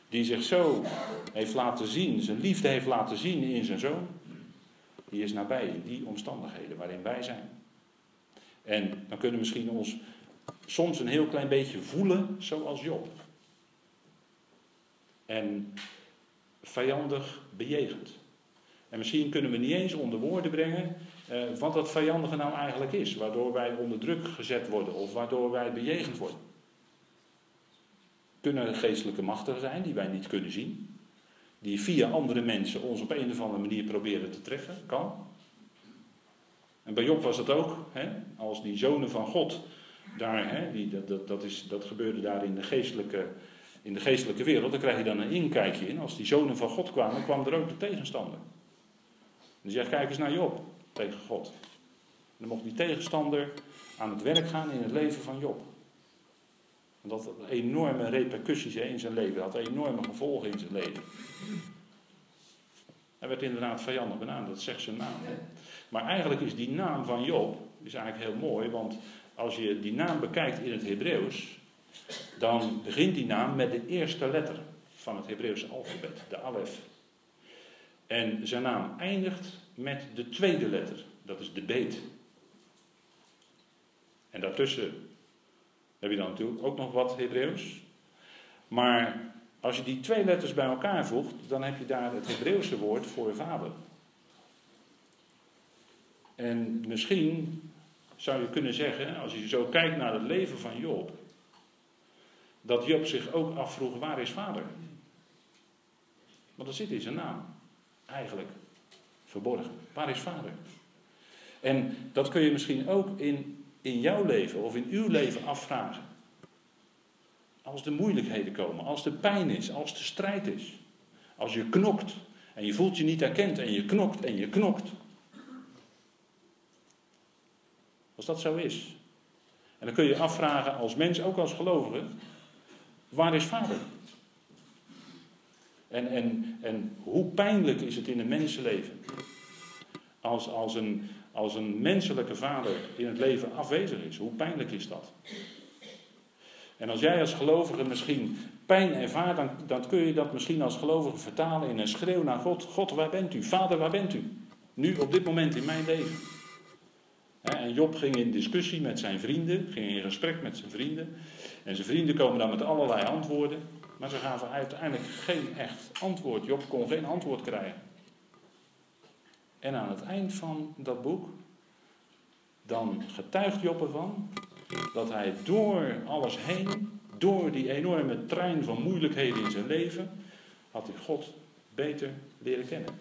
die zich zo heeft laten zien, zijn liefde heeft laten zien in zijn zoon, die is nabij in die omstandigheden waarin wij zijn. En dan kunnen we misschien ons soms een heel klein beetje voelen zoals Job. En vijandig bejegend. En misschien kunnen we niet eens onder woorden brengen eh, wat dat vijandige nou eigenlijk is. Waardoor wij onder druk gezet worden of waardoor wij bejegend worden. Kunnen geestelijke machten zijn die wij niet kunnen zien. Die via andere mensen ons op een of andere manier proberen te treffen. Kan. En bij Job was het ook, hè, als die zonen van God, daar, hè, die, dat, dat, dat, is, dat gebeurde daar in de, geestelijke, in de geestelijke wereld, daar krijg je dan een inkijkje in. Als die zonen van God kwamen, kwam er ook de tegenstander. En die zegt, kijk eens naar Job, tegen God. En dan mocht die tegenstander aan het werk gaan in het leven van Job. En dat had enorme repercussies in zijn leven, dat had enorme gevolgen in zijn leven. Hij werd inderdaad vijandig benamd, dat zegt zijn naam. Maar eigenlijk is die naam van Job is eigenlijk heel mooi, want als je die naam bekijkt in het Hebreeuws, dan begint die naam met de eerste letter van het Hebreeuwse alfabet, de alef. En zijn naam eindigt met de tweede letter, dat is de beet. En daartussen heb je dan natuurlijk ook nog wat Hebreeuws. Maar Als je die twee letters bij elkaar voegt, dan heb je daar het Hebreeuwse woord voor vader. En misschien zou je kunnen zeggen, als je zo kijkt naar het leven van Job, dat Job zich ook afvroeg, waar is vader? Want dat zit in zijn naam, eigenlijk verborgen. Waar is vader? En dat kun je misschien ook in, in jouw leven of in uw leven afvragen. Als de moeilijkheden komen, als de pijn is, als de strijd is. Als je knokt en je voelt je niet erkend en je knokt en je knokt. Als dat zo is. En dan kun je afvragen als mens, ook als gelovige, waar is vader? En, en, en hoe pijnlijk is het in een mensenleven als, als, een, als een menselijke vader in het leven afwezig is? Hoe pijnlijk is dat? En als jij als gelovige misschien pijn ervaart, dan, dan kun je dat misschien als gelovige vertalen in een schreeuw naar God. God, waar bent u? Vader, waar bent u? Nu, op dit moment in mijn leven. En Job ging in discussie met zijn vrienden, ging in gesprek met zijn vrienden. En zijn vrienden komen dan met allerlei antwoorden. Maar ze gaven uiteindelijk geen echt antwoord. Job kon geen antwoord krijgen. En aan het eind van dat boek, dan getuigt Job ervan dat hij door alles heen, door die enorme trein van moeilijkheden in zijn leven, had hij God beter leren kennen.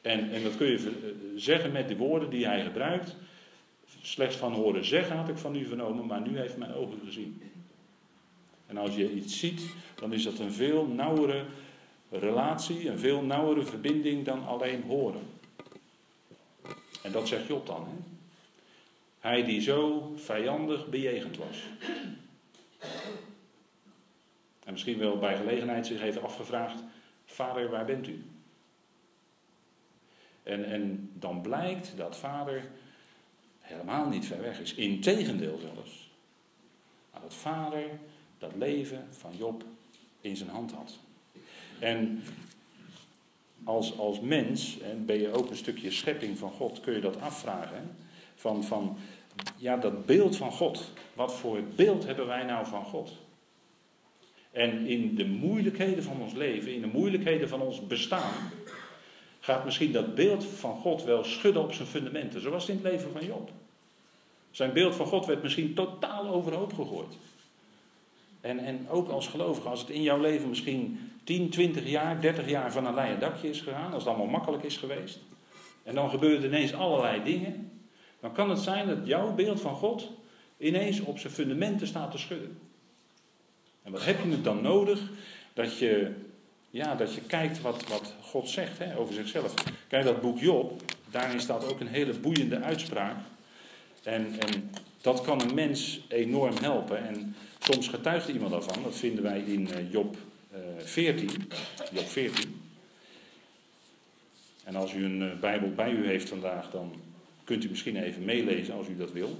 En, en dat kun je eh, zeggen met de woorden die hij gebruikt. Slechts van horen zeggen had ik van u vernomen, maar nu heeft mijn ogen gezien. En als je iets ziet, dan is dat een veel nauwere relatie, een veel nauwere verbinding dan alleen horen. En dat zegt Job dan. Hè? Hij die zo vijandig bejegend was. En misschien wel bij gelegenheid zich heeft afgevraagd: Vader, waar bent u? En, en dan blijkt dat vader helemaal niet ver weg is. Integendeel zelfs. Dat vader dat leven van Job in zijn hand had. En als, als mens en ben je ook een stukje schepping van God, kun je dat afvragen. Van, van ja, dat beeld van God. Wat voor beeld hebben wij nou van God? En in de moeilijkheden van ons leven, in de moeilijkheden van ons bestaan, gaat misschien dat beeld van God wel schudden op zijn fundamenten. Zoals in het leven van Job. Zijn beeld van God werd misschien totaal overhoop gegooid. En, en ook als gelovige, als het in jouw leven misschien 10, 20 jaar, 30 jaar van een leien dakje is gegaan, als het allemaal makkelijk is geweest, en dan gebeuren ineens allerlei dingen, dan kan het zijn dat jouw beeld van God ineens op zijn fundamenten staat te schudden. En wat heb je het dan nodig? Dat je, ja, dat je kijkt wat, wat God zegt hè, over zichzelf. Kijk, dat boek Job, daarin staat ook een hele boeiende uitspraak. En, en dat kan een mens enorm helpen. En soms getuigt iemand daarvan. Dat vinden wij in eh, Job 14. Eh, Job 14. En als u een eh, Bijbel bij u heeft vandaag, dan kunt u misschien even meelezen als u dat wil.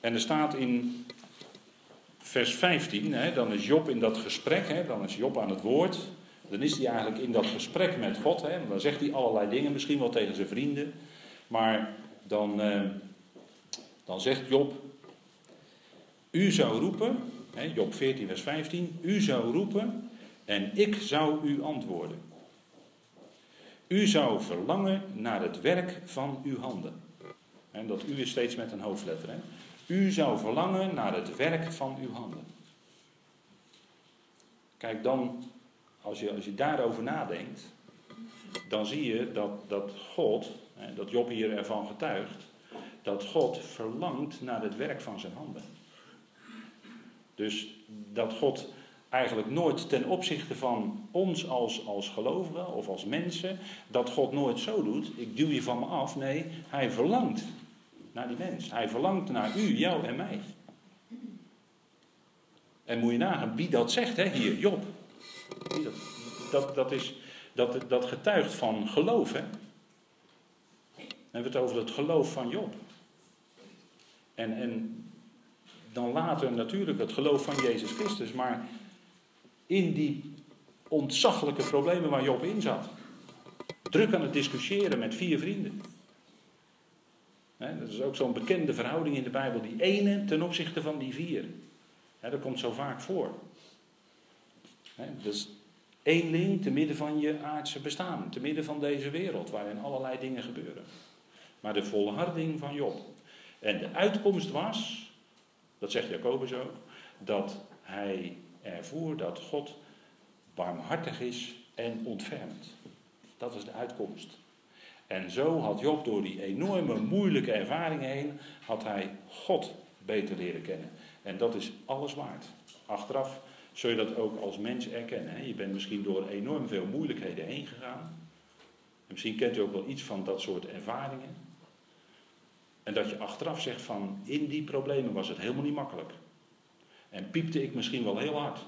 En er staat in vers 15, hè, dan is Job in dat gesprek, hè, dan is Job aan het woord. Dan is hij eigenlijk in dat gesprek met God. Hè, dan zegt hij allerlei dingen, misschien wel tegen zijn vrienden. Maar dan, eh, dan zegt Job, u zou roepen, hè, Job 14 vers 15, u zou roepen en ik zou u antwoorden. U zou verlangen naar het werk van uw handen. En dat u is steeds met een hoofdletter. Hè? U zou verlangen naar het werk van uw handen. Kijk, dan, als je, als je daarover nadenkt, dan zie je dat, dat God, dat Job hier ervan getuigt, dat God verlangt naar het werk van zijn handen. Dus dat God eigenlijk nooit ten opzichte van ons als, als gelovigen of als mensen, dat God nooit zo doet, ik duw je van me af. Nee, hij verlangt naar die mens. Hij verlangt naar u, jou en mij. En moet je nagaan wie dat zegt, hè, hier, Job. Dat, dat, is, dat, dat getuigt van geloof. Hè. Dan hebben we het over het geloof van Job. En, en dan later natuurlijk het geloof van Jezus Christus. Maar in die ontzaglijke problemen waar Job in zat. Druk aan het discussiëren met vier vrienden. dat is ook zo'n bekende verhouding in de Bijbel. Die ene ten opzichte van die vier. dat komt zo vaak voor. Hè, dus eenling te midden van je aardse bestaan, te midden van deze wereld, waarin allerlei dingen gebeuren. Maar de volharding van Job. En de uitkomst was, dat zegt Jacobus ook, dat hij ervoer dat God barmhartig is en ontfermt. Dat is de uitkomst. En zo had Job door die enorme moeilijke ervaringen heen, had hij God beter leren kennen. En dat is alles waard. Achteraf zul je dat ook als mens erkennen. Hè? Je bent misschien door enorm veel moeilijkheden heen gegaan. misschien kent u ook wel iets van dat soort ervaringen. En dat je achteraf zegt van, in die problemen was het helemaal niet makkelijk. En piepte ik misschien wel heel hard.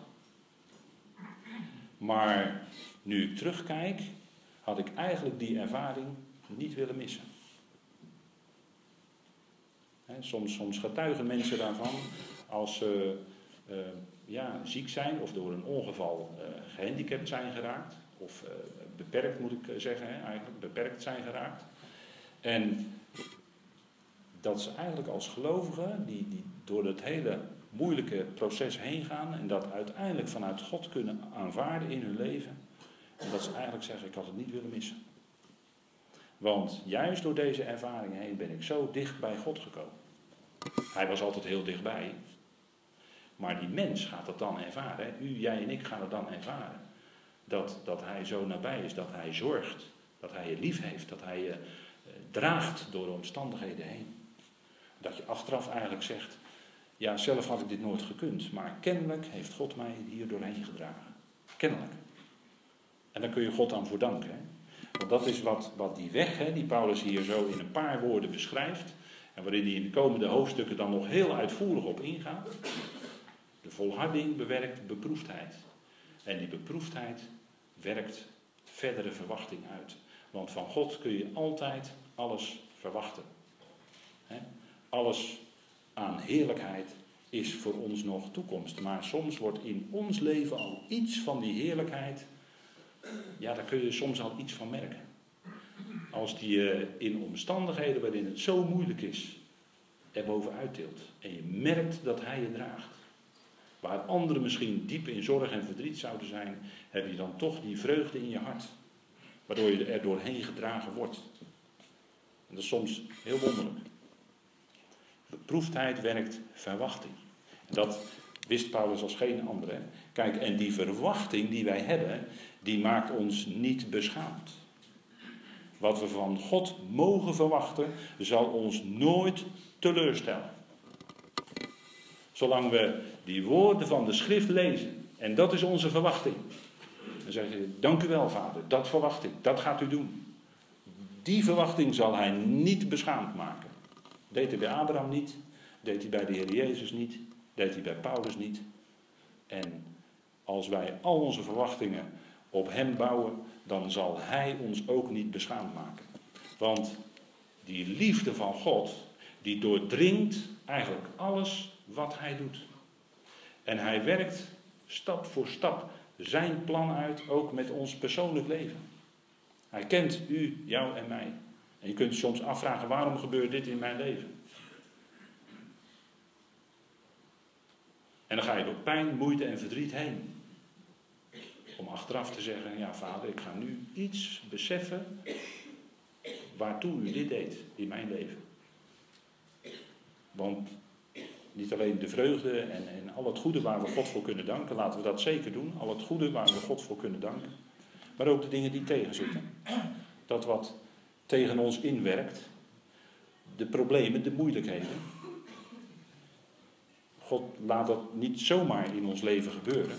Maar nu ik terugkijk, had ik eigenlijk die ervaring niet willen missen. soms, soms getuigen mensen daarvan als ze uh, ja, ziek zijn of door een ongeval uh, gehandicapt zijn geraakt. Of uh, beperkt moet ik zeggen, eigenlijk beperkt zijn geraakt. En dat ze eigenlijk als gelovigen, die, die door het hele moeilijke proces heen gaan en dat uiteindelijk vanuit God kunnen aanvaarden in hun leven. En dat ze eigenlijk zeggen, ik had het niet willen missen. Want juist door deze ervaring heen ben ik zo dicht bij God gekomen. Hij was altijd heel dichtbij. Maar die mens gaat dat dan ervaren. U, jij en ik gaan het dan ervaren. Dat, dat hij zo nabij is, dat hij zorgt. Dat hij je lief heeft, dat hij je eh, draagt door de omstandigheden heen. Dat je achteraf eigenlijk zegt, ja, zelf had ik dit nooit gekund, maar kennelijk heeft God mij hier doorheen gedragen. Kennelijk. En daar kun je God aan voor danken. Hè? Want dat is wat, wat die weg, hè, die Paulus hier zo in een paar woorden beschrijft, en waarin hij in de komende hoofdstukken dan nog heel uitvoerig op ingaat. De volharding bewerkt beproefdheid. En die beproefdheid werkt verdere verwachting uit. Want van God kun je altijd alles verwachten. Alles aan heerlijkheid is voor ons nog toekomst. Maar soms wordt in ons leven al iets van die heerlijkheid, ja, daar kun je soms al iets van merken. Als die je in omstandigheden waarin het zo moeilijk is, er bovenuit. En je merkt dat hij je draagt. Waar anderen misschien diep in zorg en verdriet zouden zijn, heb je dan toch die vreugde in je hart. Waardoor je er doorheen gedragen wordt. En dat is soms heel wonderlijk. Beproefdheid werkt verwachting. Dat wist Paulus als geen andere. Kijk, en die verwachting die wij hebben, die maakt ons niet beschaamd. Wat we van God mogen verwachten, zal ons nooit teleurstellen. Zolang we die woorden van de schrift lezen, en dat is onze verwachting. Dan zeg je, dank u wel vader, dat verwacht ik, dat gaat u doen. Die verwachting zal hij niet beschaamd maken. Deed hij bij Abraham niet, deed hij bij de Heer Jezus niet, deed hij bij Paulus niet. En als wij al onze verwachtingen op Hem bouwen, dan zal Hij ons ook niet beschaamd maken. Want die liefde van God, die doordringt eigenlijk alles wat Hij doet. En Hij werkt stap voor stap zijn plan uit, ook met ons persoonlijk leven. Hij kent u, jou en mij. En je kunt soms afvragen, waarom gebeurt dit in mijn leven? En dan ga je door pijn, moeite en verdriet heen. Om achteraf te zeggen, ja vader, ik ga nu iets beseffen waartoe u dit deed in mijn leven. Want niet alleen de vreugde en, en al het goede waar we God voor kunnen danken, laten we dat zeker doen. Al het goede waar we God voor kunnen danken. Maar ook de dingen die tegenzitten. Dat wat tegen ons inwerkt, de problemen, de moeilijkheden. God laat dat niet zomaar in ons leven gebeuren.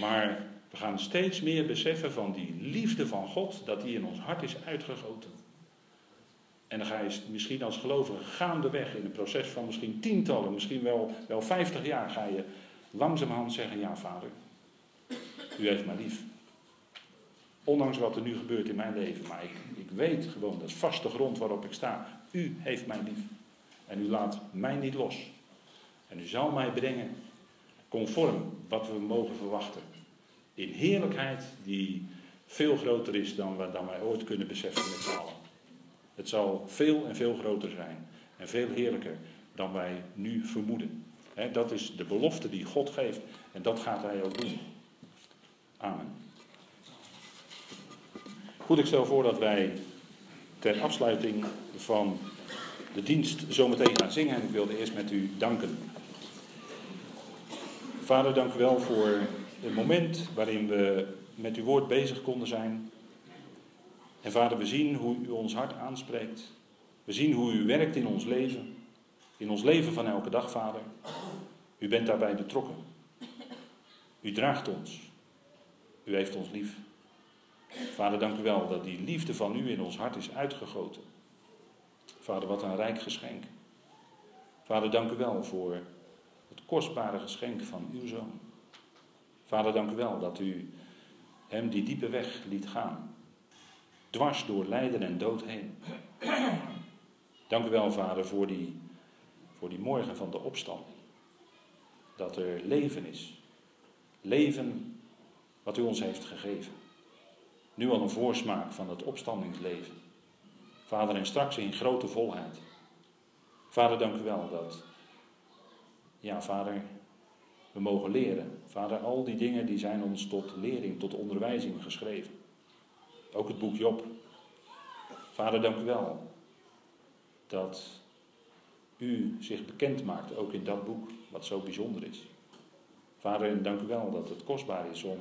Maar we gaan steeds meer beseffen van die liefde van God, dat die in ons hart is uitgegoten. En dan ga je misschien als gelovige gaandeweg in een proces van misschien tientallen, misschien wel, wel vijftig jaar, ga je langzamerhand zeggen, ja vader, u heeft mij lief. Ondanks wat er nu gebeurt in mijn leven, maar ik, weet gewoon, dat is vaste grond waarop ik sta. U heeft mij lief. En u laat mij niet los. En u zal mij brengen conform wat we mogen verwachten. In heerlijkheid die veel groter is dan, dan wij ooit kunnen beseffen met. Het zal veel en veel groter zijn. En veel heerlijker dan wij nu vermoeden. dat is de belofte die God geeft. En dat gaat hij ook doen. Amen. Goed, ik stel voor dat wij ter afsluiting van de dienst zometeen gaan zingen. En ik wilde eerst met u danken. Vader, dank u wel voor het moment waarin we met uw woord bezig konden zijn. En vader, we zien hoe u ons hart aanspreekt. We zien hoe u werkt in ons leven. In ons leven van elke dag, vader. U bent daarbij betrokken. U draagt ons. U heeft ons lief. Vader, dank u wel dat die liefde van u in ons hart is uitgegoten. Vader, wat een rijk geschenk. Vader, dank u wel voor het kostbare geschenk van uw zoon. Vader, dank u wel dat u hem die diepe weg liet gaan. Dwars door lijden en dood heen. Dank u wel, Vader, voor die, voor die morgen van de opstanding. Dat er leven is. Leven wat u ons heeft gegeven. Nu al een voorsmaak van het opstandingsleven. Vader, en straks in grote volheid. Vader, dank u wel dat, ja, Vader, we mogen leren. Vader, al die dingen die zijn ons tot lering, tot onderwijzing geschreven. Ook het boek Job. Vader, dank u wel dat u zich bekend maakt, ook in dat boek, wat zo bijzonder is. Vader, dank u wel dat het kostbaar is om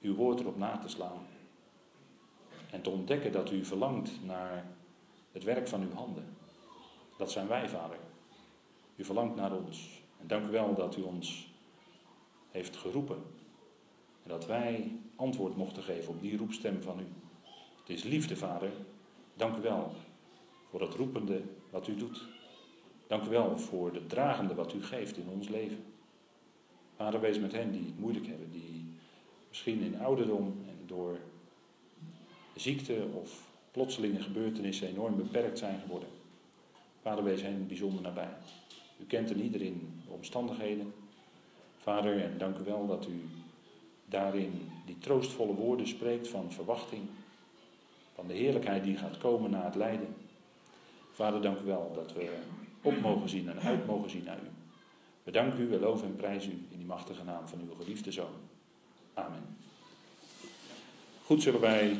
uw woord erop na te slaan. En te ontdekken dat u verlangt naar het werk van uw handen. Dat zijn wij, Vader. U verlangt naar ons. En dank u wel dat u ons heeft geroepen. En dat wij antwoord mochten geven op die roepstem van u. Het is liefde, Vader. Dank u wel voor het roepende wat u doet. Dank u wel voor het dragende wat u geeft in ons leven. Vader, wees met hen die het moeilijk hebben, die misschien in ouderdom en door ziekte of plotselinge gebeurtenissen enorm beperkt zijn geworden. Vader, wees hen bijzonder nabij. U kent er ieder in de omstandigheden. Vader, en dank u wel dat u daarin die troostvolle woorden spreekt van verwachting, van de heerlijkheid die gaat komen na het lijden. Vader, dank u wel dat we op mogen zien en uit mogen zien naar u. We danken u, we loven en prijzen u in die machtige naam van uw geliefde Zoon. Amen. Goed zullen wij